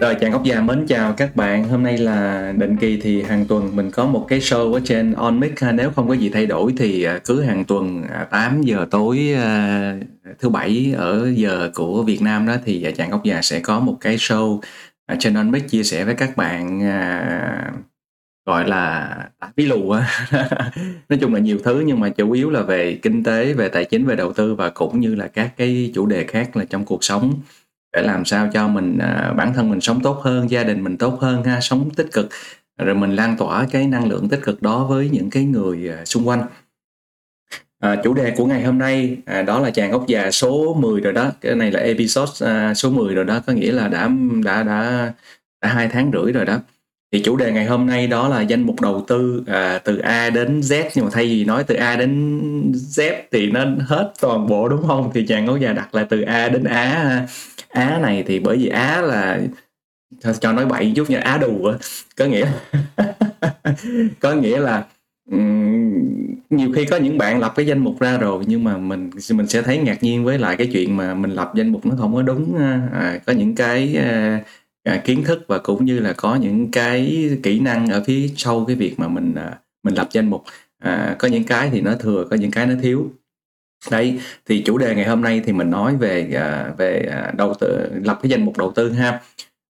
Rồi, chàng Ngọc già mến chào các bạn. Hôm nay là định kỳ thì hàng tuần mình có một cái show ở trên On Mic Nếu không có gì thay đổi thì à, cứ hàng tuần à, 8 giờ tối à, thứ bảy ở giờ của Việt Nam đó thì chàng Ngọc già sẽ có một cái show trên On Mic chia sẻ với các bạn gọi là bí lù á. Nói chung là nhiều thứ nhưng mà chủ yếu là về kinh tế, về tài chính, về đầu tư và cũng như là các cái chủ đề khác là trong cuộc sống để làm sao cho mình à, bản thân mình sống tốt hơn gia đình mình tốt hơn ha sống tích cực. Rồi mình lan tỏa cái năng lượng tích cực đó với những cái người à, xung quanh. À, chủ đề của ngày hôm nay à, đó là chàng ốc già số 10 rồi đó. Cái này là episode à, số 10 rồi đó có nghĩa là đã đã đã đã hai tháng rưỡi rồi đó thì chủ đề ngày hôm nay đó là danh mục đầu tư à, từ A đến Z. Nhưng mà thay vì nói từ A đến Z thì nó hết toàn bộ đúng không? Thì chàng ốc già đặt là từ A đến Á. Á này thì bởi vì Á là cho nói bậy chút nha Á đù có nghĩa có nghĩa là um, nhiều khi có những bạn lập cái danh mục ra rồi nhưng mà mình mình sẽ thấy ngạc nhiên với lại cái chuyện mà mình lập danh mục nó không có đúng à, à có những cái à, à, kiến thức và cũng như là có những cái kỹ năng ở phía sau cái việc mà mình à, mình lập danh mục. À, có những cái thì nó thừa có những cái nó thiếu. Đấy thì chủ đề ngày hôm nay thì mình nói về à, về à, đầu tư lập cái danh mục đầu tư ha.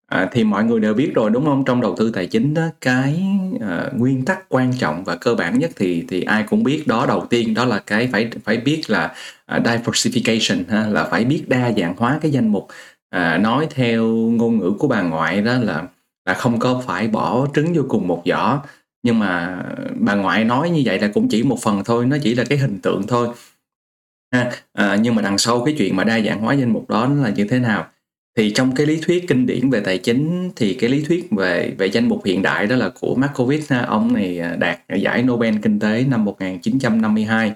À, thì mọi người đều biết rồi đúng không? Trong đầu tư tài chính đó cái à, nguyên tắc quan trọng và cơ bản nhất thì thì ai cũng biết. Đó đầu tiên đó là cái phải phải biết là à, diversification ha là phải biết đa dạng hóa cái danh mục à, nói theo ngôn ngữ của bà ngoại đó là là không có phải bỏ trứng vô cùng một giỏ. Nhưng mà bà ngoại nói như vậy là cũng chỉ một phần thôi nó chỉ là cái hình tượng thôi. Ha à, nhưng mà đằng sau cái chuyện mà đa dạng hóa danh mục đó nó là như thế nào? Thì trong cái lý thuyết kinh điển về tài chính thì cái lý thuyết về về danh mục hiện đại đó là của Markowitz ha. ông này à, đạt giải Nobel kinh tế năm 1952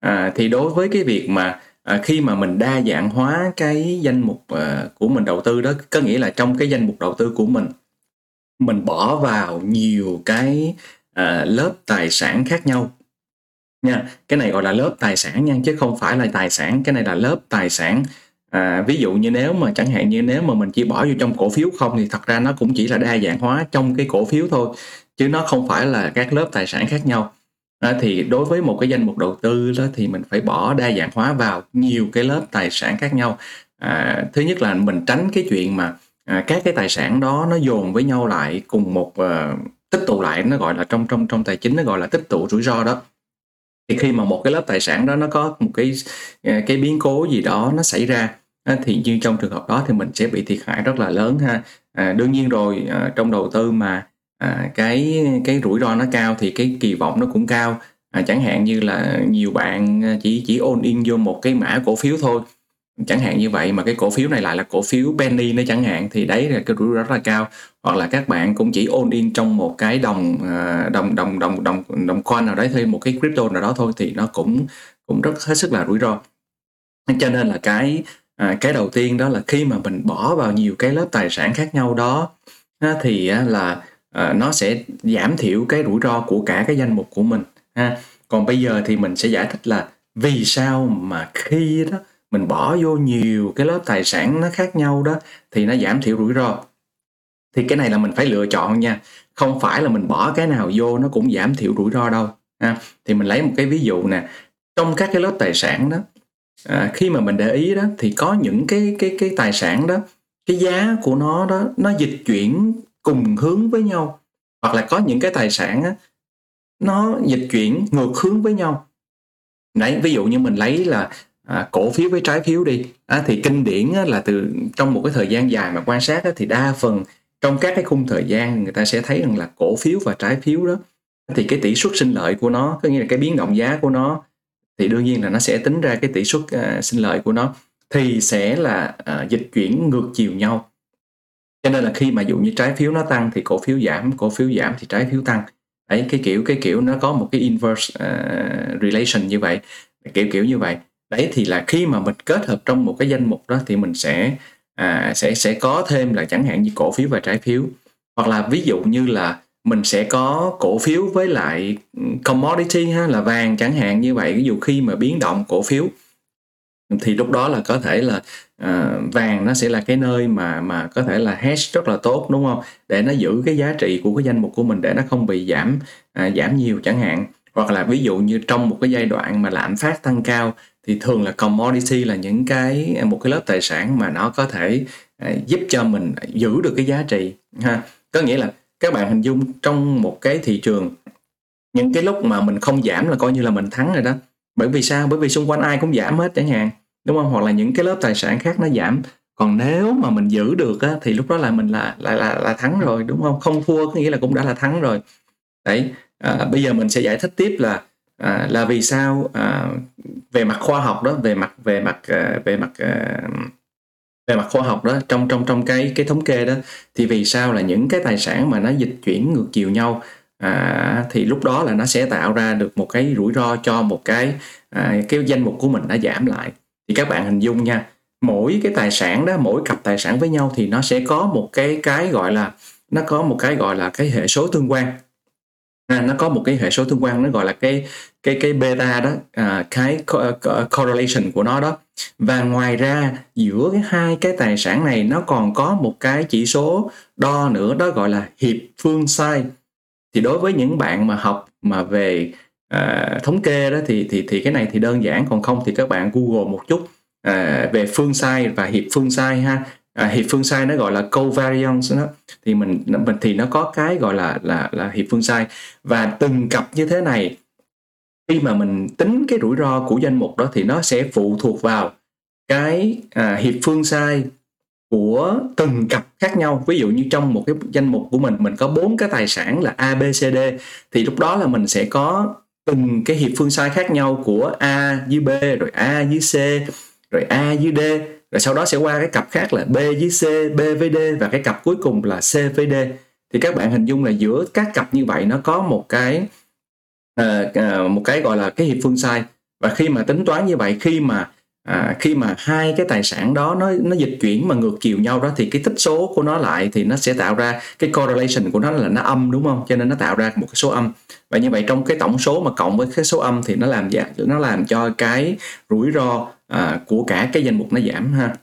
à, thì đối với cái việc mà à, khi mà mình đa dạng hóa cái danh mục à, của mình đầu tư đó có nghĩa là trong cái danh mục đầu tư của mình mình bỏ vào nhiều cái à, lớp tài sản khác nhau nha. Cái này gọi là lớp tài sản nha chứ không phải là tài sản. Cái này là lớp tài sản. À, ví dụ như nếu mà chẳng hạn như nếu mà mình chỉ bỏ vô trong cổ phiếu không thì thật ra nó cũng chỉ là đa dạng hóa trong cái cổ phiếu thôi chứ nó không phải là các lớp tài sản khác nhau à, thì đối với một cái danh mục đầu tư đó thì mình phải bỏ đa dạng hóa vào nhiều cái lớp tài sản khác nhau. À, thứ nhất là mình tránh cái chuyện mà à, các cái tài sản đó nó dồn với nhau lại cùng một à, tích tụ lại nó gọi là trong trong trong tài chính nó gọi là tích tụ rủi ro đó. Thì khi mà một cái lớp tài sản đó nó có một cái à, cái biến cố gì đó nó xảy ra thì như trong trường hợp đó thì mình sẽ bị thiệt hại rất là lớn ha. À, đương nhiên rồi à, trong đầu tư mà à, cái cái rủi ro nó cao thì cái kỳ vọng nó cũng cao. À, chẳng hạn như là nhiều bạn à, chỉ chỉ ôn in vô một cái mã cổ phiếu thôi. Chẳng hạn như vậy mà cái cổ phiếu này lại là cổ phiếu penny nó chẳng hạn thì đấy là cái rủi ro rất là cao. Hoặc là các bạn cũng chỉ ôn in trong một cái đồng à, đồng đồng đồng đồng đồng coin nào đấy thêm một cái crypto nào đó thôi thì nó cũng cũng rất hết sức là rủi ro. Cho nên là cái à, cái đầu tiên đó là khi mà mình bỏ vào nhiều cái lớp tài sản khác nhau đó thì là À, nó sẽ giảm thiểu cái rủi ro của cả cái danh mục của mình ha. Còn bây giờ thì mình sẽ giải thích là vì sao mà khi đó mình bỏ vô nhiều cái lớp tài sản nó khác nhau đó thì nó giảm thiểu rủi ro. Thì cái này là mình phải lựa chọn nha. Không phải là mình bỏ cái nào vô nó cũng giảm thiểu rủi ro đâu ha. Thì mình lấy một cái ví dụ nè. Trong các cái lớp tài sản đó à, khi mà mình để ý đó thì có những cái cái cái tài sản đó cái giá của nó đó nó dịch chuyển cùng hướng với nhau hoặc là có những cái tài sản á, nó dịch chuyển ngược hướng với nhau. Đấy ví dụ như mình lấy là à, cổ phiếu với trái phiếu đi. À, thì kinh điển á, là từ trong một cái thời gian dài mà quan sát á, thì đa phần trong các cái khung thời gian người ta sẽ thấy rằng là cổ phiếu và trái phiếu đó thì cái tỷ suất sinh lợi của nó có nghĩa là cái biến động giá của nó thì đương nhiên là nó sẽ tính ra cái tỷ suất uh, sinh lợi của nó thì sẽ là uh, dịch chuyển ngược chiều nhau cho nên là khi mà dụ như trái phiếu nó tăng thì cổ phiếu giảm cổ phiếu giảm thì trái phiếu tăng. Đấy cái kiểu cái kiểu nó có một cái inverse uh, relation như vậy kiểu kiểu như vậy. Đấy thì là khi mà mình kết hợp trong một cái danh mục đó thì mình sẽ à, sẽ sẽ có thêm là chẳng hạn như cổ phiếu và trái phiếu. Hoặc là ví dụ như là mình sẽ có cổ phiếu với lại ừ, commodity ha là vàng chẳng hạn như vậy. Ví dụ khi mà biến động cổ phiếu thì lúc đó là có thể là uh, vàng nó sẽ là cái nơi mà mà có thể là hedge rất là tốt đúng không? Để nó giữ cái giá trị của cái danh mục của mình để nó không bị giảm uh, giảm nhiều chẳng hạn. Hoặc là ví dụ như trong một cái giai đoạn mà lạm phát tăng cao thì thường là commodity là những cái à, một cái lớp tài sản mà nó có thể uh, giúp cho mình giữ được cái giá trị ha. Có nghĩa là các bạn hình dung trong một cái thị trường những cái lúc mà mình không giảm là coi như là mình thắng rồi đó bởi vì sao? Bởi vì xung quanh ai cũng giảm hết chẳng hạn đúng không? Hoặc là những cái lớp tài sản khác nó giảm. Còn nếu mà mình giữ được á, thì lúc đó là mình là là là là thắng rồi đúng không? Không thua có nghĩa là cũng đã là thắng rồi. Đấy à, bây giờ mình sẽ giải thích tiếp là à, là vì sao à, về mặt khoa học đó về mặt về mặt à, về mặt à, về mặt khoa học đó trong trong trong cái cái thống kê đó thì vì sao là những cái tài sản mà nó dịch chuyển ngược chiều nhau à, thì lúc đó là nó sẽ tạo ra được một cái rủi ro cho một cái à, cái danh mục của mình đã giảm lại. Thì các bạn hình dung nha mỗi cái tài sản đó mỗi cặp tài sản với nhau thì nó sẽ có một cái cái gọi là nó có một cái gọi là cái hệ số tương quan. À, nó có một cái hệ số tương quan nó gọi là cái cái cái beta đó à, cái correlation của nó đó. Và ngoài ra giữa cái hai cái tài sản này nó còn có một cái chỉ số đo nữa đó gọi là hiệp phương sai thì đối với những bạn mà học mà về à, thống kê đó thì thì thì cái này thì đơn giản còn không thì các bạn google một chút à, về phương sai và hiệp phương sai ha. À, hiệp phương sai nó gọi là covariance đó. Thì mình mình thì nó có cái gọi là là là hiệp phương sai. Và từng cặp như thế này khi mà mình tính cái rủi ro của danh mục đó thì nó sẽ phụ thuộc vào cái à, hiệp phương sai của từng cặp khác nhau. Ví dụ như trong một cái danh mục của mình mình có bốn cái tài sản là A B C D thì lúc đó là mình sẽ có từng cái hiệp phương sai khác nhau của A với B rồi A với C rồi A với D. Rồi sau đó sẽ qua cái cặp khác là B với C B với D và cái cặp cuối cùng là C với D. Thì các bạn hình dung là giữa các cặp như vậy nó có một cái uh, uh, một cái gọi là cái hiệp phương sai và khi mà tính toán như vậy khi mà à, khi mà hai cái tài sản đó nó nó dịch chuyển mà ngược chiều nhau đó thì cái tích số của nó lại thì nó sẽ tạo ra cái correlation của nó là nó âm đúng không? Cho nên nó tạo ra một cái số âm. Và như vậy trong cái tổng số mà cộng với cái số âm thì nó làm giảm nó làm cho cái rủi ro à, của cả cái danh mục nó giảm ha.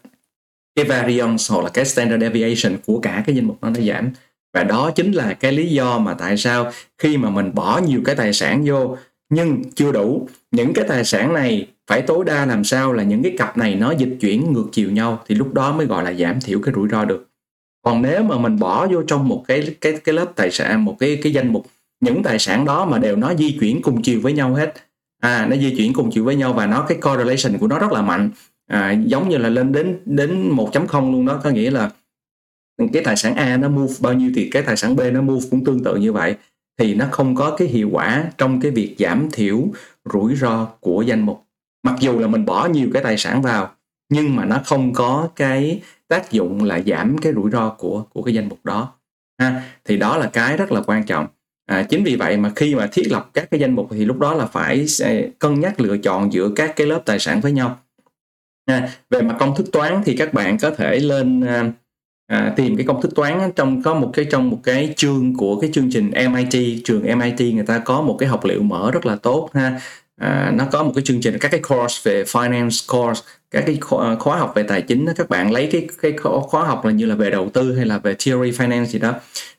Cái variance hoặc là cái standard deviation của cả cái danh mục nó nó giảm. Và đó chính là cái lý do mà tại sao khi mà mình bỏ nhiều cái tài sản vô nhưng chưa đủ những cái tài sản này phải tối đa làm sao là những cái cặp này nó dịch chuyển ngược chiều nhau thì lúc đó mới gọi là giảm thiểu cái rủi ro được. Còn nếu mà mình bỏ vô trong một cái cái cái lớp tài sản một cái cái danh mục những tài sản đó mà đều nó di chuyển cùng chiều với nhau hết. À nó di chuyển cùng chiều với nhau và nó cái correlation của nó rất là mạnh. À, giống như là lên đến đến 1.0 luôn đó có nghĩa là cái tài sản A nó move bao nhiêu thì cái tài sản B nó move cũng tương tự như vậy. Thì nó không có cái hiệu quả trong cái việc giảm thiểu rủi ro của danh mục mặc dù là mình bỏ nhiều cái tài sản vào nhưng mà nó không có cái tác dụng là giảm cái rủi ro của của cái danh mục đó. Ha thì đó là cái rất là quan trọng. À, chính vì vậy mà khi mà thiết lập các cái danh mục thì lúc đó là phải cân nhắc lựa chọn giữa các cái lớp tài sản với nhau. À, về mặt công thức toán thì các bạn có thể lên à, à, tìm cái công thức toán trong có một cái trong một cái chương của cái chương trình MIT trường MIT người ta có một cái học liệu mở rất là tốt ha à, nó có một cái chương trình các cái course về finance course các cái khóa, à, khóa học về tài chính đó, các bạn lấy cái cái khóa học là như là về đầu tư hay là về theory finance gì đó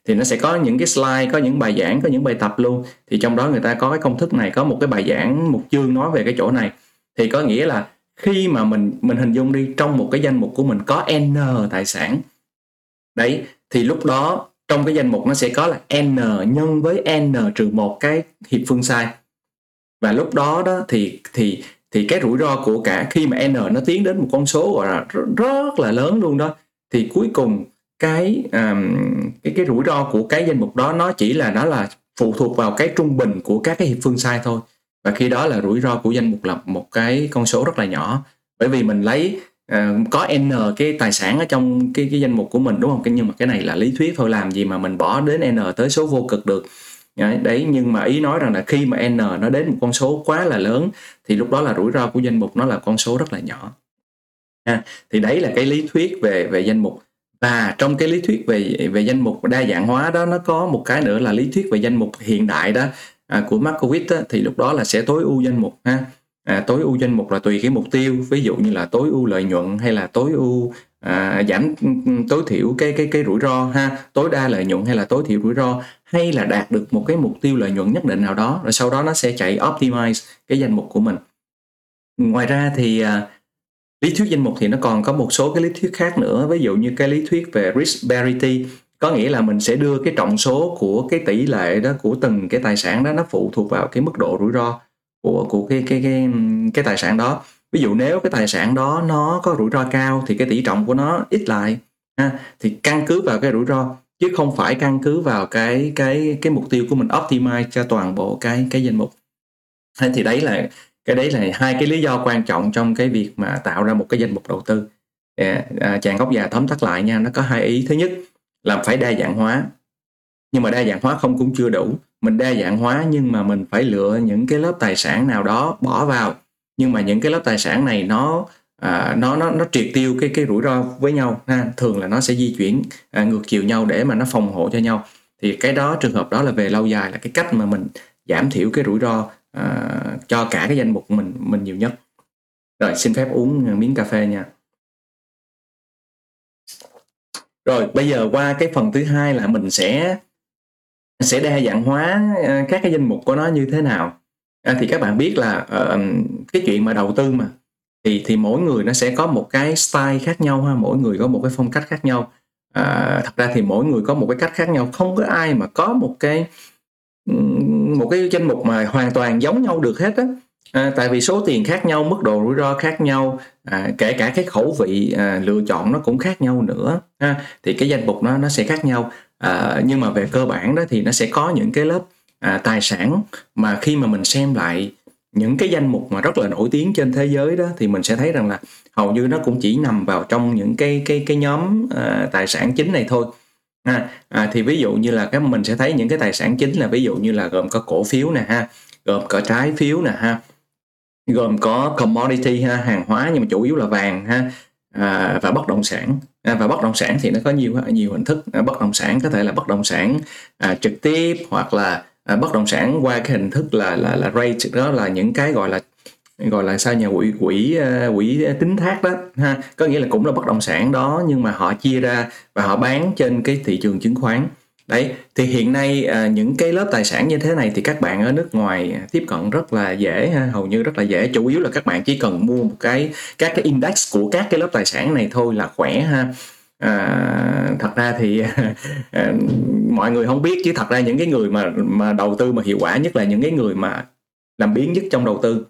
thì nó sẽ có những cái slide có những bài giảng có những bài tập luôn. Thì trong đó người ta có cái công thức này có một cái bài giảng một chương nói về cái chỗ này. Thì có nghĩa là khi mà mình mình hình dung đi trong một cái danh mục của mình có n tài sản. Đấy thì lúc đó trong cái danh mục nó sẽ có là n nhân với n trừ một cái hiệp phương sai và lúc đó đó thì thì thì cái rủi ro của cả khi mà n nó tiến đến một con số gọi là rất, rất là lớn luôn đó thì cuối cùng cái um, cái cái rủi ro của cái danh mục đó nó chỉ là nó là phụ thuộc vào cái trung bình của các cái hiệp phương sai thôi. Và khi đó là rủi ro của danh mục là một cái con số rất là nhỏ. Bởi vì mình lấy uh, có n cái tài sản ở trong cái cái danh mục của mình đúng không? Nhưng mà cái này là lý thuyết thôi làm gì mà mình bỏ đến n tới số vô cực được? Đấy nhưng mà ý nói rằng là khi mà n nó đến một con số quá là lớn thì lúc đó là rủi ro của danh mục nó là con số rất là nhỏ. Ha thì đấy là cái lý thuyết về về danh mục. Và trong cái lý thuyết về về danh mục đa dạng hóa đó nó có một cái nữa là lý thuyết về danh mục hiện đại đó à, của Markowitz đó, thì lúc đó là sẽ tối ưu danh mục ha à, tối ưu danh mục là tùy cái mục tiêu ví dụ như là tối ưu lợi nhuận hay là tối ưu à, giảm tối thiểu cái cái cái rủi ro ha tối đa lợi nhuận hay là tối thiểu rủi ro hay là đạt được một cái mục tiêu lợi nhuận nhất định nào đó rồi sau đó nó sẽ chạy optimize cái danh mục của mình. Ngoài ra thì à, lý thuyết danh mục thì nó còn có một số cái lý thuyết khác nữa ví dụ như cái lý thuyết về risk parity có nghĩa là mình sẽ đưa cái trọng số của cái tỷ lệ đó của từng cái tài sản đó nó phụ thuộc vào cái mức độ rủi ro của của cái cái cái cái tài sản đó. Ví dụ nếu cái tài sản đó nó có rủi ro cao thì cái tỷ trọng của nó ít lại ha thì căn cứ vào cái rủi ro chứ không phải căn cứ vào cái cái cái mục tiêu của mình optimize cho toàn bộ cái cái danh mục. Thì đấy là cái đấy là hai cái lý do quan trọng trong cái việc mà tạo ra một cái danh mục đầu tư. Yeah. à, chàng góc già tóm tắt lại nha nó có hai ý. Thứ nhất là phải đa dạng hóa nhưng mà đa dạng hóa không cũng chưa đủ. Mình đa dạng hóa nhưng mà mình phải lựa những cái lớp tài sản nào đó bỏ vào. Nhưng mà những cái lớp tài sản này nó à, nó nó nó triệt tiêu cái cái rủi ro với nhau ha. Thường là nó sẽ di chuyển à, ngược chiều nhau để mà nó phòng hộ cho nhau. Thì cái đó trường hợp đó là về lâu dài là cái cách mà mình giảm thiểu cái rủi ro à, cho cả cái danh mục mình mình nhiều nhất. Rồi xin phép uống miếng cà phê nha. Rồi bây giờ qua cái phần thứ hai là mình sẽ sẽ đa dạng hóa ờ, các cái danh mục của nó như thế nào. À, thì các bạn biết là uh, cái chuyện mà đầu tư mà thì thì mỗi người nó sẽ có một cái style khác nhau ha mỗi người có một cái phong cách khác nhau. À, thật ra thì mỗi người có một cái cách khác nhau không có ai mà có một cái một cái danh mục mà hoàn toàn giống nhau được hết á. À, tại vì số tiền khác nhau mức độ rủi ro khác nhau à, kể cả cái khẩu vị à, lựa chọn nó cũng khác nhau nữa ha. thì cái danh mục nó nó sẽ khác nhau à, nhưng mà về cơ bản đó thì nó sẽ có những cái lớp à, tài sản mà khi mà mình xem lại những cái danh mục mà rất là nổi tiếng trên thế giới đó thì mình sẽ thấy rằng là hầu như nó cũng chỉ nằm vào trong những cái cái cái nhóm à, tài sản chính này thôi. Ha à, thì ví dụ như là cái mình sẽ thấy những cái tài sản chính là ví dụ như là gồm có cổ phiếu nè ha gồm có trái phiếu nè ha gồm có commodity ha hàng hóa nhưng mà chủ yếu là vàng ha à, và bất động sản. À, và bất động sản thì nó có nhiều nhiều hình thức. À, bất động sản có thể là bất động sản à, trực tiếp hoặc là à, bất động sản qua cái hình thức là là là rate. Đó là những cái gọi là gọi là sao nhà quỹ quỹ à, quỹ tính thác đó ha. Có nghĩa là cũng là bất động sản đó nhưng mà họ chia ra và họ bán trên cái thị trường chứng khoán đấy thì hiện nay à, những cái lớp tài sản như thế này thì các bạn ở nước ngoài tiếp cận rất là dễ ha, hầu như rất là dễ. Chủ yếu là các bạn chỉ cần mua một cái các cái index của các cái lớp tài sản này thôi là khỏe ha. À, thật ra thì à, mọi người không biết chứ thật ra những cái người mà mà đầu tư mà hiệu quả nhất là những cái người mà làm biến nhất trong đầu tư.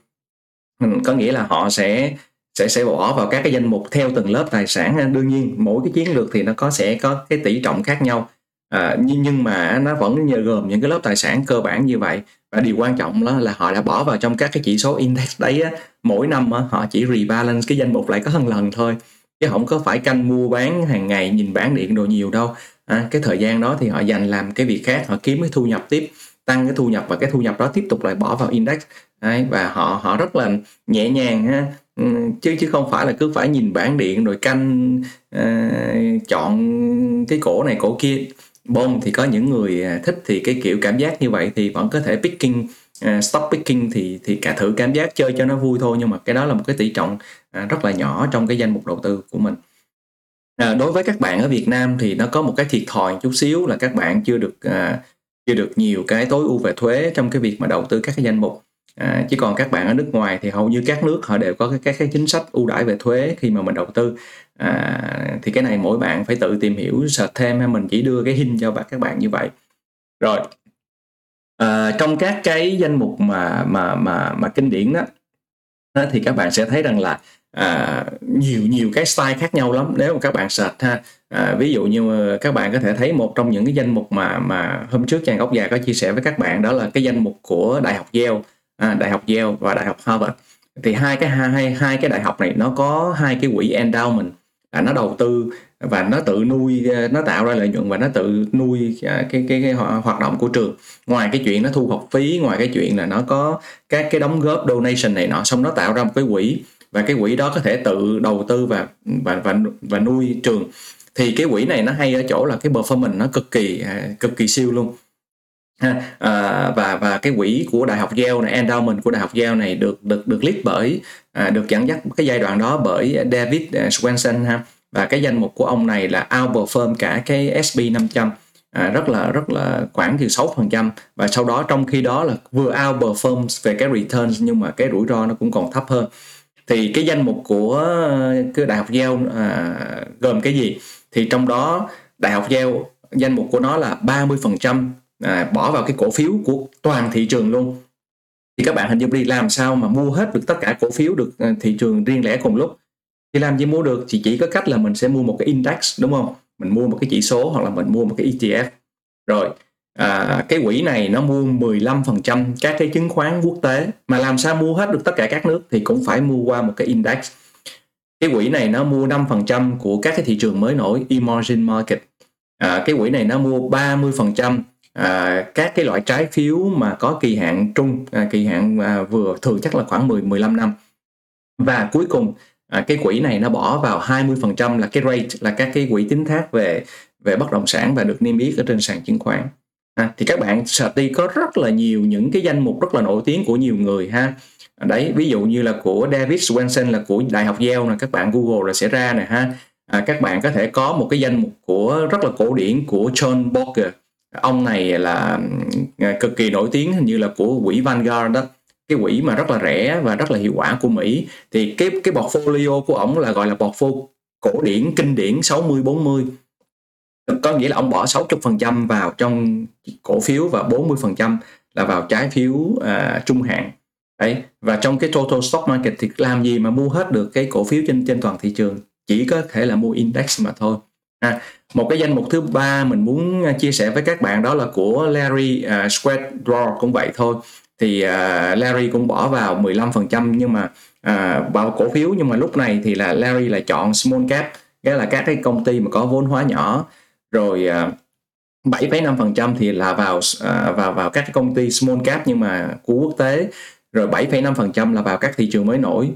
Ừ, có nghĩa là họ sẽ sẽ sẽ bỏ vào các cái danh mục theo từng lớp tài sản đương nhiên mỗi cái chiến lược thì nó có sẽ có cái tỷ trọng khác nhau à, nhưng nhưng mà nó vẫn nhờ gồm những cái lớp tài sản cơ bản như vậy. Và điều quan trọng đó là họ đã bỏ vào trong các cái chỉ số index đấy á, mỗi năm á, họ chỉ rebalance cái danh mục lại có hơn lần thôi. Chứ không có phải canh mua bán hàng ngày nhìn bán điện đồ nhiều đâu. À, cái thời gian đó thì họ dành làm cái việc khác họ kiếm cái thu nhập tiếp tăng cái thu nhập và cái thu nhập đó tiếp tục lại bỏ vào index. Đấy, và họ họ rất là nhẹ nhàng ha. Ừ, chứ chứ không phải là cứ phải nhìn bảng điện rồi canh uh, chọn cái cổ này cổ kia bom thì có những người à, thích thì cái kiểu cảm giác như vậy thì vẫn có thể picking uh, stop picking thì thì cả thử cảm giác chơi cho nó vui thôi nhưng mà cái đó là một cái tỷ trọng uh, rất là nhỏ trong cái danh mục đầu tư của mình. Uh, đối với các bạn ở Việt Nam thì nó có một cái thiệt thòi chút xíu là các bạn chưa được uh, chưa được nhiều cái tối ưu về thuế trong cái việc mà đầu tư các cái danh mục à, chỉ còn các bạn ở nước ngoài thì hầu như các nước họ đều có các cái chính sách ưu đãi về thuế khi mà mình đầu tư. À, thì cái này mỗi bạn phải tự tìm hiểu search thêm hay mình chỉ đưa cái hình cho các bạn như vậy. Rồi à, trong các cái danh mục mà mà mà mà kinh điển đó thì các bạn sẽ thấy rằng là à, nhiều nhiều cái style khác nhau lắm nếu mà các bạn search ha. À, ví dụ như ờ, các bạn có thể thấy một trong những cái danh mục mà mà hôm trước chàng góc già có chia sẻ với các bạn đó là cái danh mục của đại học Yale à, đại học Yale và đại học Harvard. Thì hai cái hai hai cái đại học này nó có hai cái quỹ endowment là nó đầu tư và nó tự nuôi nó tạo ra lợi nhuận và nó tự nuôi cái cái, cái, cái hoạt động của trường. Ngoài cái chuyện nó thu học phí ngoài cái chuyện là nó có các cái đóng góp donation này nọ xong nó tạo ra một cái quỹ và cái quỹ đó có thể tự đầu tư và và và, và nuôi trường. Thì cái quỹ này nó hay ở chỗ là cái performance nó cực kỳ à, cực kỳ siêu luôn ha. À, và và cái quỹ của đại học Yale này endowment của đại học Yale này được được được lead bởi à, được dẫn dắt cái giai đoạn đó bởi David à, Swenson ha. Và cái danh mục của ông này là outperform cả cái S&P 500 à, rất là rất là khoảng từ 6% và sau đó trong khi đó là vừa outperform về cái return nhưng mà cái rủi ro nó cũng còn thấp hơn. Thì cái danh mục của cái đại học Yale à, gồm cái gì? Thì trong đó đại học Yale danh mục của nó là 30% à, bỏ vào cái cổ phiếu của toàn thị trường luôn. Thì các bạn hình dung đi làm sao mà mua hết được tất cả cổ phiếu được à, thị trường riêng lẻ cùng lúc? Thì làm gì mua được? Thì chỉ có cách là mình sẽ mua một cái index đúng không? Mình mua một cái chỉ số hoặc là mình mua một cái ETF rồi à, cái quỹ này nó mua 15% các cái chứng khoán quốc tế. Mà làm sao mua hết được tất cả các nước thì cũng phải mua qua một cái index. Cái quỹ này nó mua 5% của các cái thị trường mới nổi emerging market. À, cái quỹ này nó mua 30% à, các cái loại trái phiếu mà có kỳ hạn trung à, kỳ hạn à, vừa thường chắc là khoảng 10 15 năm. Và cuối cùng à, cái quỹ này nó bỏ vào 20% là cái rate là các cái quỹ tín thác về về bất động sản và được niêm yết ở trên sàn chứng khoán. À, thì các bạn search đi có rất là nhiều những cái danh mục rất là nổi tiếng của nhiều người ha. À, đấy ví dụ như là của David Swenson là của đại học Yale là các bạn Google là sẽ ra nè ha. À, các bạn có thể có một cái danh mục của rất là cổ điển của John Bogle ông này là ừ, cực kỳ nổi tiếng hình như là của quỹ Vanguard đó. Cái quỹ mà rất là rẻ và rất là hiệu quả của Mỹ. Thì cái cái portfolio của ông là gọi là portfolio cổ điển kinh điển 60 40 có nghĩa là ông bỏ 60% vào trong cổ phiếu và 40% là vào trái phiếu uh, trung hạn. Đấy và trong cái total stock market thì làm gì mà mua hết được cái cổ phiếu trên trên toàn thị trường? Chỉ có thể là mua index mà thôi. À, một cái danh mục thứ ba mình muốn à, chia sẻ với các bạn đó là của Larry à, uh, Squadron cũng vậy thôi. Thì uh, Larry cũng bỏ vào 15% nhưng mà uh, vào cổ phiếu. Nhưng mà lúc này thì là Larry lại chọn small cap nghĩa là các cái công ty mà có vốn hóa nhỏ. Rồi uh, 7,5% thì là vào uh, vào vào các cái công ty small cap nhưng mà của quốc tế. Rồi 7,5% là vào các thị trường mới nổi.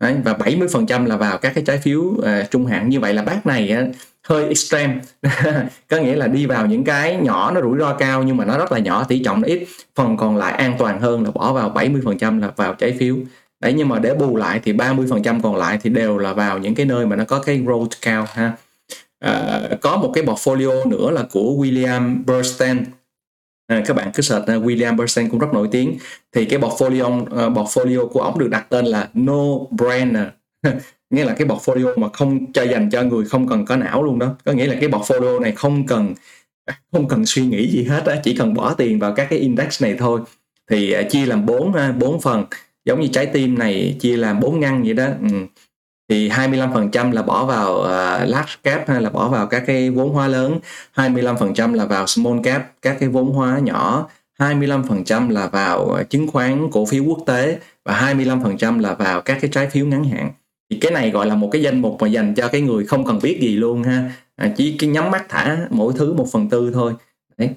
Đấy, và 70% là vào các cái trái phiếu uh, trung hạn. Như vậy là bác này uh, hơi extreme. Có nghĩa là đi vào những cái nhỏ nó rủi ro cao nhưng mà nó rất là nhỏ tỷ trọng nó ít. Phần còn lại an toàn hơn là bỏ vào 70% là vào trái phiếu. Đấy nhưng mà để bù lại thì 30% còn lại thì đều là vào những cái nơi mà nó có cái growth cao ha. À, có một cái portfolio nữa là của William Bernstein à, các bạn cứ search William Bernstein cũng rất nổi tiếng. Thì cái portfolio uh, portfolio của ông được đặt tên là no brainer. nghĩa là cái portfolio mà không cho dành cho người không cần có não luôn đó. Có nghĩa là cái portfolio này không cần không cần suy nghĩ gì hết á chỉ cần bỏ tiền vào các cái index này thôi. Thì à, chia làm bốn à, bốn phần. Giống như trái tim này chia làm bốn ngăn vậy đó. Ừ. thì 25% là bỏ vào uh, large cap hay là bỏ vào các cái vốn hóa lớn. 25% là vào small cap các cái vốn hóa nhỏ. 25% là vào chứng khoán cổ phiếu quốc tế. Và 25% là vào các cái trái phiếu ngắn hạn thì cái này gọi là một cái danh mục mà dành cho cái người không cần biết gì luôn ha. À, chỉ cái nhắm mắt thả mỗi thứ một phần tư thôi. Đấy.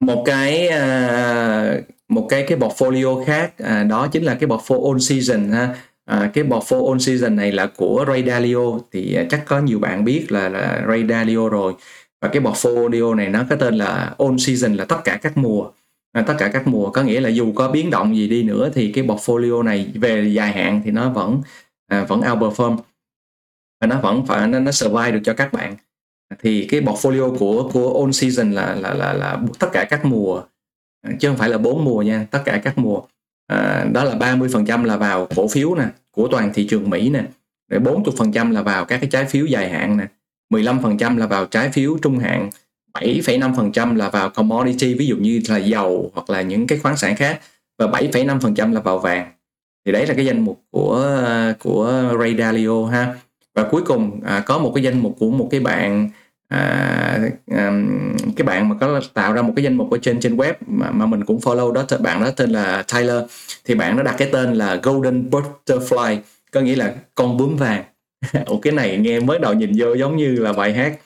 một cái à, một cái cái portfolio khác à, đó chính là cái portfolio on season ha. À, cái portfolio on season này là của Ray Dalio. Thì à, chắc có nhiều bạn biết là là Ray Dalio rồi. Và cái portfolio này nó có tên là on season là tất cả các mùa. À, tất cả các mùa. Có nghĩa là dù có biến động gì đi nữa thì cái portfolio này về dài hạn thì nó vẫn à, vẫn outperform. Và nó vẫn phải nó, nó survive được cho các bạn. Thì cái portfolio của của on season là là là là tất cả các mùa à, chứ không phải là bốn mùa nha tất cả các mùa. À, đó là 30% là vào cổ phiếu nè của toàn thị trường Mỹ nè rồi 40% là vào các cái trái phiếu dài hạn nè 15% là vào trái phiếu trung hạn 7,5% là vào commodity ví dụ như là dầu hoặc là những cái khoáng sản khác và 7,5% là vào vàng thì đấy là cái danh mục của của Ray Dalio ha. Và cuối cùng à, có một cái danh mục của một cái bạn à, um, cái bạn mà có tạo ra một cái danh mục ở trên trên web mà, mà mình cũng follow đó bạn đó tên là Tyler. Thì bạn nó đặt cái tên là Golden Butterfly có nghĩa là con bướm vàng. Ủa cái này nghe mới đầu nhìn vô giống như là bài hát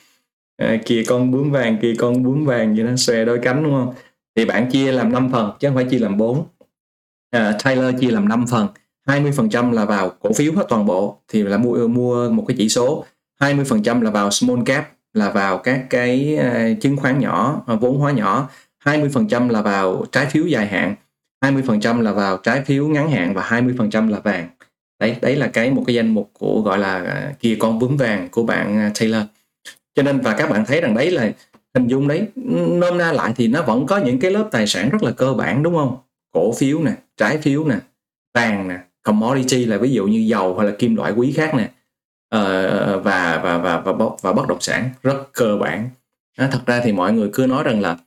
à, kìa con bướm vàng kìa con bướm vàng vậy nó xòe đôi cánh đúng không? Thì bạn chia làm 5 phần chứ không phải chia làm 4 uh, Tyler chia làm 5 phần. 20% là vào cổ phiếu hết toàn bộ thì là mua mua một cái chỉ số. 20% là vào small cap là vào các cái uh, chứng khoán nhỏ uh, vốn hóa nhỏ. 20% là vào trái phiếu dài hạn. 20% là vào trái phiếu ngắn hạn và 20% là vàng. Đấy đấy là cái một cái danh mục của gọi là uh, kia con bướm vàng của bạn à, Taylor cho nên và các bạn thấy rằng đấy là hình dung đấy. Nôm na lại thì nó vẫn có những cái lớp tài sản rất là cơ bản đúng không? Cổ phiếu nè trái phiếu nè vàng nè commodity là ví dụ như dầu hay là kim loại quý khác nè. Ờ, và, và và và và và bất động sản rất cơ bản. À, thật ra thì mọi người cứ nói rằng là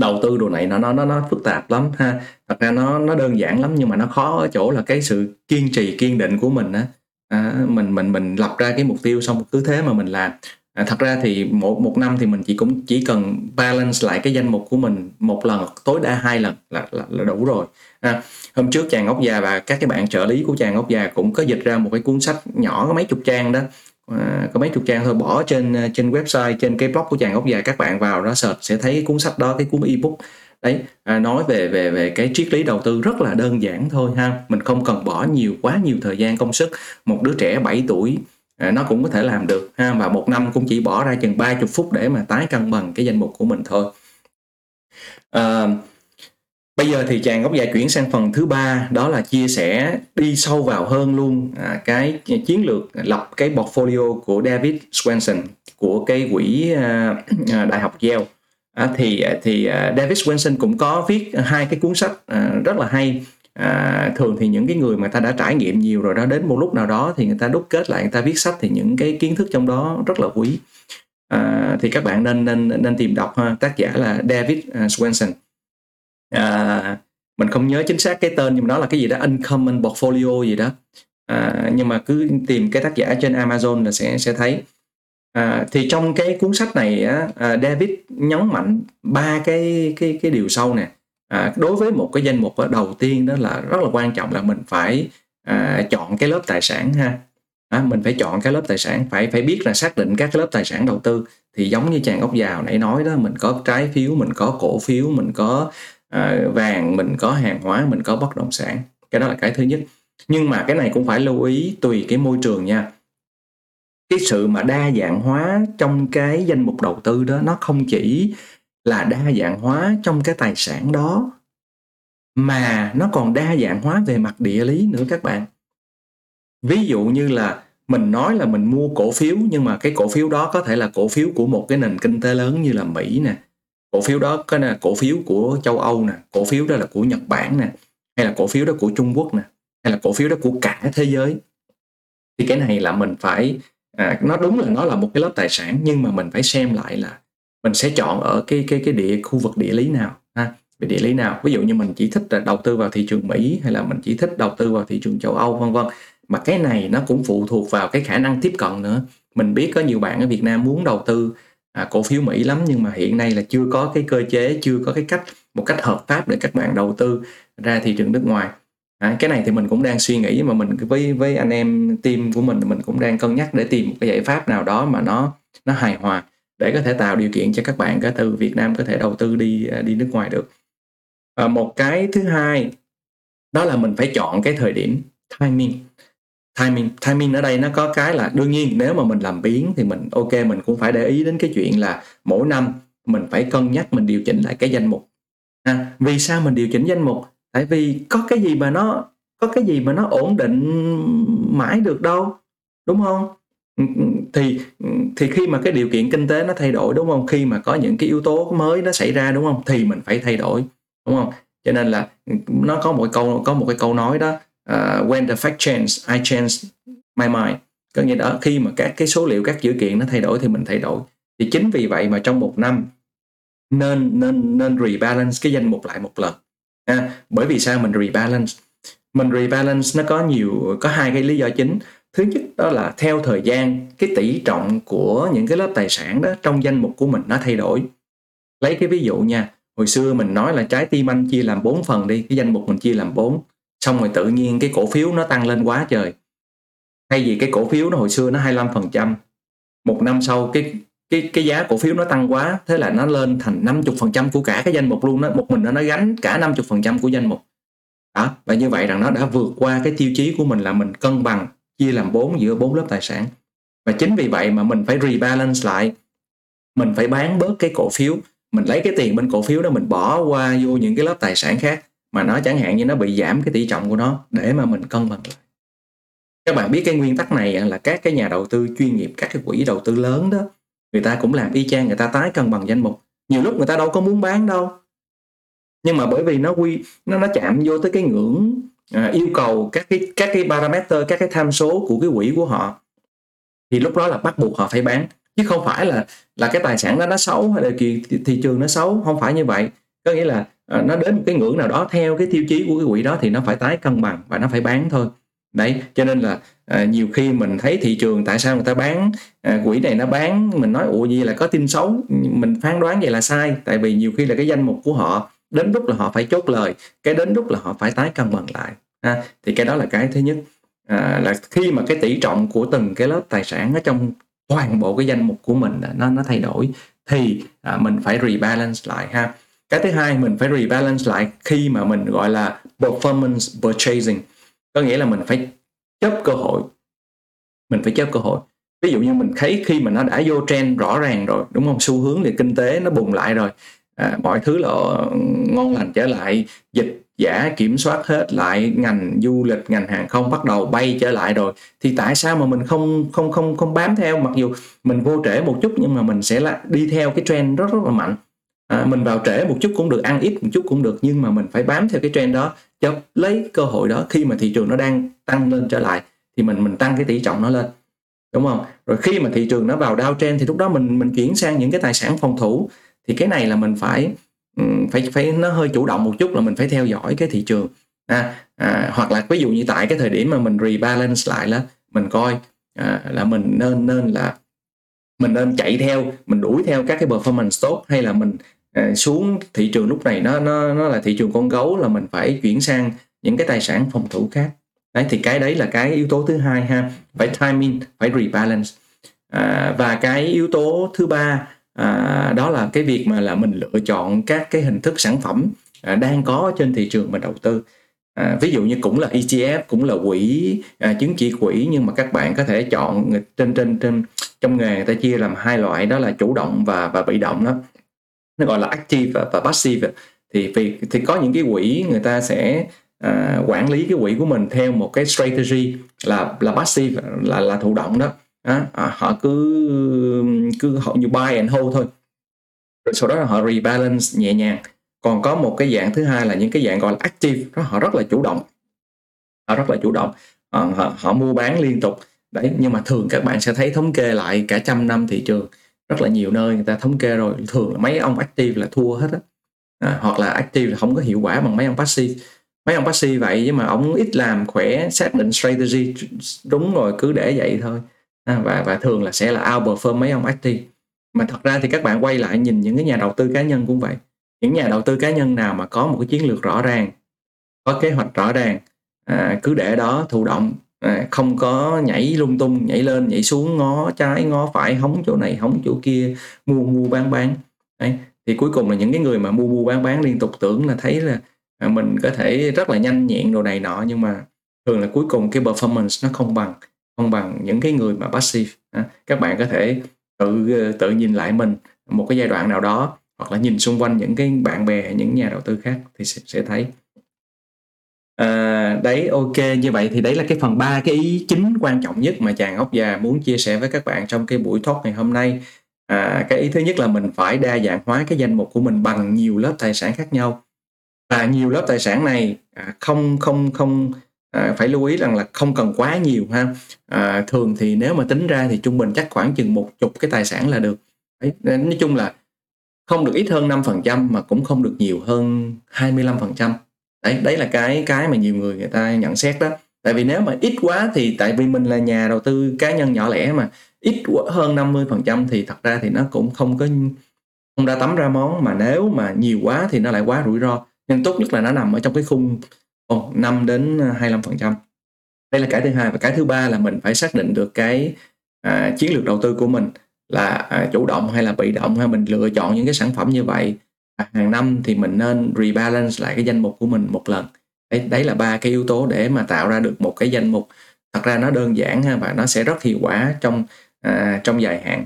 đầu tư đồ này nó nó nó nó phức tạp lắm ha. Thật ra nó nó đơn giản lắm nhưng mà nó khó ở chỗ là cái sự kiên trì kiên định của mình á. À, mình mình mình lập ra cái mục tiêu xong cứ thế mà mình làm à, thật ra thì một một năm thì mình chỉ cũng chỉ cần balance lại cái danh mục của mình một lần tối đa hai lần là là, là đủ rồi. À, hôm trước chàng ngốc già và các cái bạn trợ lý của chàng ngốc già cũng có dịch ra một cái cuốn sách nhỏ có mấy chục trang đó. À, có mấy chục trang thôi bỏ trên à, trên website trên cái blog của chàng ngốc già các bạn vào đó search sẽ thấy cuốn sách đó cái cuốn ebook. Đấy à, nói về về về cái triết lý đầu tư rất là đơn giản thôi ha. Mình không cần bỏ nhiều quá nhiều thời gian công sức. Một đứa trẻ 7 tuổi nó cũng có thể làm được ha. Và một năm cũng chỉ bỏ ra chừng 30 phút để mà tái cân bằng cái danh mục của mình thôi. À, bây giờ thì chàng góc dài chuyển sang phần thứ ba đó là chia sẻ đi sâu vào hơn luôn à, cái chiến lược lập cái portfolio của David Swenson của cái quỹ à, à đại học Yale. À, thì à, thì à, David Swenson cũng có viết hai cái cuốn sách à, rất là hay à, thường thì những cái người mà ta đã trải nghiệm nhiều rồi đó đến một lúc nào đó thì người ta đúc kết lại người ta viết sách thì những cái kiến thức trong đó rất là quý. À, thì các bạn nên nên nên tìm đọc ha tác giả là David à, Swenson. À, mình không nhớ chính xác cái tên nhưng mà nó là cái gì đó uncommon portfolio gì đó. À, nhưng mà cứ tìm cái tác giả trên Amazon là sẽ sẽ thấy. À, thì trong cái cuốn sách này á, à, David nhấn mạnh ba cái cái cái điều sau nè à, đối với một cái danh mục đầu tiên đó là rất là quan trọng là mình phải à, chọn cái lớp tài sản ha. À, mình phải chọn cái lớp tài sản phải phải biết là xác định các cái lớp tài sản đầu tư. Thì giống như chàng ốc giàu nãy nói đó mình có trái phiếu mình có cổ phiếu mình có à, vàng mình có hàng hóa mình có bất động sản. Cái đó là cái thứ nhất. Nhưng mà cái này cũng phải lưu ý tùy cái môi trường nha. Cái sự mà đa dạng hóa trong cái danh mục đầu tư đó nó không chỉ là đa dạng hóa trong cái tài sản đó. Mà nó còn đa dạng hóa về mặt địa lý nữa các bạn. Ví dụ như là mình nói là mình mua cổ phiếu nhưng mà cái cổ phiếu đó có thể là cổ phiếu của một cái nền kinh tế lớn như là Mỹ nè. Cổ phiếu đó có là cổ phiếu của châu Âu nè cổ phiếu đó là của Nhật Bản nè hay là cổ phiếu đó của Trung Quốc nè hay là cổ phiếu đó của cả thế giới. Thì cái này là mình phải à, nó đúng là nó là một cái lớp tài sản nhưng mà mình phải xem lại là mình sẽ chọn ở cái cái cái địa khu vực địa lý nào ha? Về địa lý nào? Ví dụ như mình chỉ thích là đầu tư vào thị trường Mỹ hay là mình chỉ thích đầu tư vào thị trường châu Âu vân vân. Mà cái này nó cũng phụ thuộc vào cái khả năng tiếp cận nữa. Mình biết có nhiều bạn ở Việt Nam muốn đầu tư à, cổ phiếu Mỹ lắm nhưng mà hiện nay là chưa có cái cơ chế chưa có cái cách một cách hợp pháp để các bạn đầu tư ra thị trường nước ngoài. À, cái này thì mình cũng đang suy nghĩ mà mình với với anh em team của mình mình cũng đang cân nhắc để tìm một cái giải pháp nào đó mà nó nó hài hòa để có thể tạo điều kiện cho các bạn có từ Việt Nam có thể đầu tư đi à, đi nước ngoài được. À, một cái thứ hai đó là mình phải chọn cái thời điểm timing. Timing timing ở đây nó có cái là đương nhiên nếu mà mình làm biến thì mình ok mình cũng phải để ý đến cái chuyện là mỗi năm mình phải cân nhắc mình điều chỉnh lại cái danh mục. À, vì sao mình điều chỉnh danh mục? Tại vì có cái gì mà nó có cái gì mà nó ổn định mãi được đâu đúng không? Ừ, ừ, thì ừ, thì khi mà cái điều kiện kinh tế nó thay đổi đúng không? Khi mà có những cái yếu tố mới nó xảy ra đúng không? Thì mình phải thay đổi đúng không? Cho nên là nó có một câu có một cái câu nói đó uh, when the fact change I change my mind. Có nghĩa đó khi mà các cái số liệu các dữ kiện nó thay đổi thì mình thay đổi. Thì chính vì vậy mà trong một năm nên nên nên rebalance cái danh mục lại một lần à, bởi vì sao mình rebalance? Mình rebalance nó có nhiều có hai cái lý do chính thứ nhất đó là theo thời gian, cái tỷ trọng của những cái lớp tài sản đó trong danh mục của mình nó thay đổi. Lấy cái ví dụ nha, hồi xưa mình nói là trái tim anh chia làm 4 phần đi, cái danh mục mình chia làm 4 xong rồi tự nhiên cái cổ phiếu nó tăng lên quá trời. Thay vì cái cổ phiếu nó hồi xưa nó 25% một năm sau cái cái cái giá cổ phiếu nó tăng quá, thế là nó lên thành 50% của cả cái danh mục luôn đó một mình nó nó gánh cả 50% của danh mục. Đó, và như vậy rằng nó đã vượt qua cái tiêu chí của mình là mình cân bằng chia làm bốn giữa bốn lớp tài sản. Và chính vì vậy mà mình phải rebalance lại. Mình phải bán bớt cái cổ phiếu. Mình lấy cái tiền bên cổ phiếu đó mình bỏ qua vô những cái lớp tài sản khác mà nó chẳng hạn như nó bị giảm cái tỷ trọng của nó để mà mình cân bằng lại. Các bạn biết cái nguyên tắc này là các cái nhà đầu tư chuyên nghiệp, các cái quỹ đầu tư lớn đó, người ta cũng làm y chang, người ta tái cân bằng danh mục. Nhiều lúc người ta đâu có muốn bán đâu. Nhưng mà bởi vì nó quy, nó nó chạm vô tới cái ngưỡng à, yêu cầu các cái các cái parameter các cái tham số của cái quỹ của họ thì lúc đó là bắt buộc họ phải bán. Chứ không phải là là cái tài sản đó nó xấu hay là thị, thị trường nó xấu không phải như vậy. Có nghĩa là à, nó đến một cái ngưỡng nào đó theo cái tiêu chí của cái quỹ đó thì nó phải tái cân bằng và nó phải bán thôi. Đấy cho nên là à, nhiều khi mình thấy thị trường tại sao người ta bán à, quỹ này nó bán mình nói ủa gì là có tin xấu. Mình phán đoán vậy là sai tại vì nhiều khi là cái danh mục của họ đến lúc là họ phải chốt lời cái đến lúc là họ phải tái cân bằng lại ha. thì cái đó là cái thứ nhất. À, là khi mà cái tỷ trọng của từng cái lớp tài sản ở trong toàn bộ cái danh mục của mình nó nó thay đổi thì à, mình phải rebalance lại ha. Cái thứ hai mình phải rebalance lại khi mà mình gọi là performance purchasing. Có nghĩa là mình phải chấp cơ hội. Mình phải chấp cơ hội. Ví dụ như mình thấy khi mà nó đã vô trend rõ ràng rồi đúng không? Xu hướng thì kinh tế nó bùng lại rồi à, mọi thứ là ờ, ngon lành trở lại dịch giả kiểm soát hết lại ngành du lịch ngành hàng không bắt đầu bay trở lại rồi. Thì tại sao mà mình không không không không bám theo? Mặc dù mình vô trễ một chút nhưng mà mình sẽ là đi theo cái trend rất rất là mạnh. À, mình vào trễ một chút cũng được ăn ít một chút cũng được nhưng mà mình phải bám theo cái trend đó cho lấy cơ hội đó. Khi mà thị trường nó đang tăng lên trở lại thì mình mình tăng cái tỷ trọng nó lên. Đúng không? Rồi khi mà thị trường nó vào downtrend thì lúc đó mình mình chuyển sang những cái tài sản phòng thủ thì cái này là mình phải ừ, phải phải nó hơi chủ động một chút là mình phải theo dõi cái thị trường à, à, hoặc là ví dụ như tại cái thời điểm mà mình rebalance lại là mình coi à, là mình nên nên là mình nên chạy theo mình đuổi theo các cái performance tốt hay là mình à, xuống thị trường lúc này nó nó nó là thị trường con gấu là mình phải chuyển sang những cái tài sản phòng thủ khác. Đấy thì cái đấy là cái yếu tố thứ hai ha phải timing phải rebalance. À, và cái yếu tố thứ ba à, đó là cái việc mà là mình lựa chọn các cái hình thức sản phẩm à, đang có trên thị trường mình đầu tư. À, ví dụ như cũng là ETF cũng là quỹ à, chứng chỉ quỹ nhưng mà các bạn có thể chọn trên trên trên trong nghề người ta chia làm hai loại đó là chủ động và và bị động đó. Nó gọi là active và, và passive. Thì vì thì có những cái quỹ người ta sẽ à, quản lý cái quỹ của mình theo một cái strategy là là passive là là thụ động đó à, họ cứ cứ họ như buy and hold thôi. Rồi sau đó là họ rebalance nhẹ nhàng. Còn có một cái dạng thứ hai là những cái dạng gọi là active đó họ rất là chủ động. Họ rất là chủ động. Họ, họ, họ mua bán liên tục. Đấy nhưng mà thường các bạn sẽ thấy thống kê lại cả trăm năm thị trường. Rất là nhiều nơi người ta thống kê rồi. Thường là mấy ông active là thua hết á. À, hoặc là active là không có hiệu quả bằng mấy ông passive. Mấy ông passive vậy nhưng mà ông ít làm khỏe xác định strategy đúng rồi cứ để vậy thôi à, và và thường là sẽ là outperform mấy ông active mà thật ra thì các bạn quay lại nhìn những cái nhà đầu tư cá nhân cũng vậy. Những nhà đầu tư cá nhân nào mà có một cái chiến lược rõ ràng có kế hoạch rõ ràng à, cứ để đó thụ động à, không có nhảy lung tung nhảy lên nhảy xuống ngó trái ngó phải hóng chỗ này hóng chỗ kia mua mua bán bán. Đấy. thì cuối cùng là những cái người mà mua mua bán bán liên tục tưởng là thấy là à, mình có thể rất là nhanh nhẹn đồ này nọ nhưng mà thường là cuối cùng cái performance nó không bằng không bằng những cái người mà passive à, các bạn có thể tự ờ, tự nhìn lại mình một cái giai đoạn nào đó hoặc là nhìn xung quanh những cái bạn bè những nhà đầu tư khác thì sẽ, sẽ thấy. À, đấy ok như vậy thì đấy là cái phần ba cái ý chính quan trọng nhất mà chàng ốc già muốn chia sẻ với các bạn trong cái buổi talk ngày hôm nay. À, cái ý thứ nhất là mình phải đa dạng hóa cái danh mục của mình bằng nhiều lớp tài sản khác nhau. Và nhiều lớp tài sản này à, không không không à, phải lưu ý rằng là không cần quá nhiều ha. À, thường thì nếu mà tính ra thì trung bình chắc khoảng chừng một chục cái tài sản là được. Đấy, nói chung là không được ít hơn 5% mà cũng không được nhiều hơn 25% đấy đấy là cái cái mà nhiều người người ta nhận xét đó. Tại vì nếu mà ít quá thì tại vì mình là nhà đầu tư cá nhân nhỏ lẻ mà ít hơn 50% thì thật ra thì nó cũng không có không ra tắm ra món. Mà nếu mà nhiều quá thì nó lại quá rủi ro. Nên tốt nhất là nó nằm ở trong cái khung oh, 5 đến ờ, 25% đây là cái thứ hai. Và cái thứ ba là mình phải xác định được cái à, chiến lược đầu tư của mình là à, chủ động hay là bị động hay mình lựa chọn những cái sản phẩm như vậy. À, hàng năm thì mình nên rebalance lại cái danh mục của mình một lần. Đấy, đấy là ba cái yếu tố để mà tạo ra được một cái danh mục. Thật ra nó đơn giản ha và nó sẽ rất hiệu quả trong à, trong dài hạn.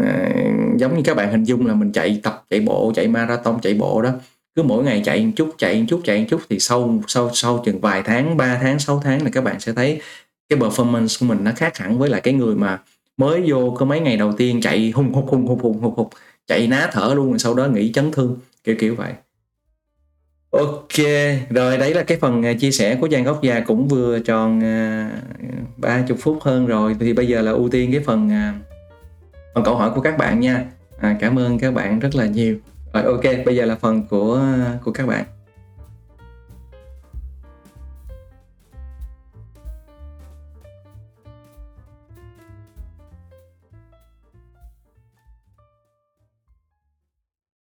À, giống như các bạn hình dung là mình chạy tập chạy bộ chạy marathon chạy bộ đó cứ mỗi ngày chạy một chút chạy một chút chạy một chút thì sau sau sau chừng vài tháng 3 tháng 6 tháng là các bạn sẽ thấy cái performance của mình nó khác hẳn với lại cái người mà mới vô có mấy ngày đầu tiên chạy hùng hục hùng hục hùng hục hục chạy ná thở luôn rồi sau đó nghỉ chấn thương kiểu kiểu vậy Ok, rồi đấy là cái phần à, chia sẻ của Giang Góc Già cũng vừa tròn à, uh, 30 phút hơn rồi thì bây giờ là ưu tiên cái phần uh, phần câu hỏi của các bạn nha. À, cảm ơn các bạn rất là nhiều. Rồi ok, bây giờ là phần của của các bạn.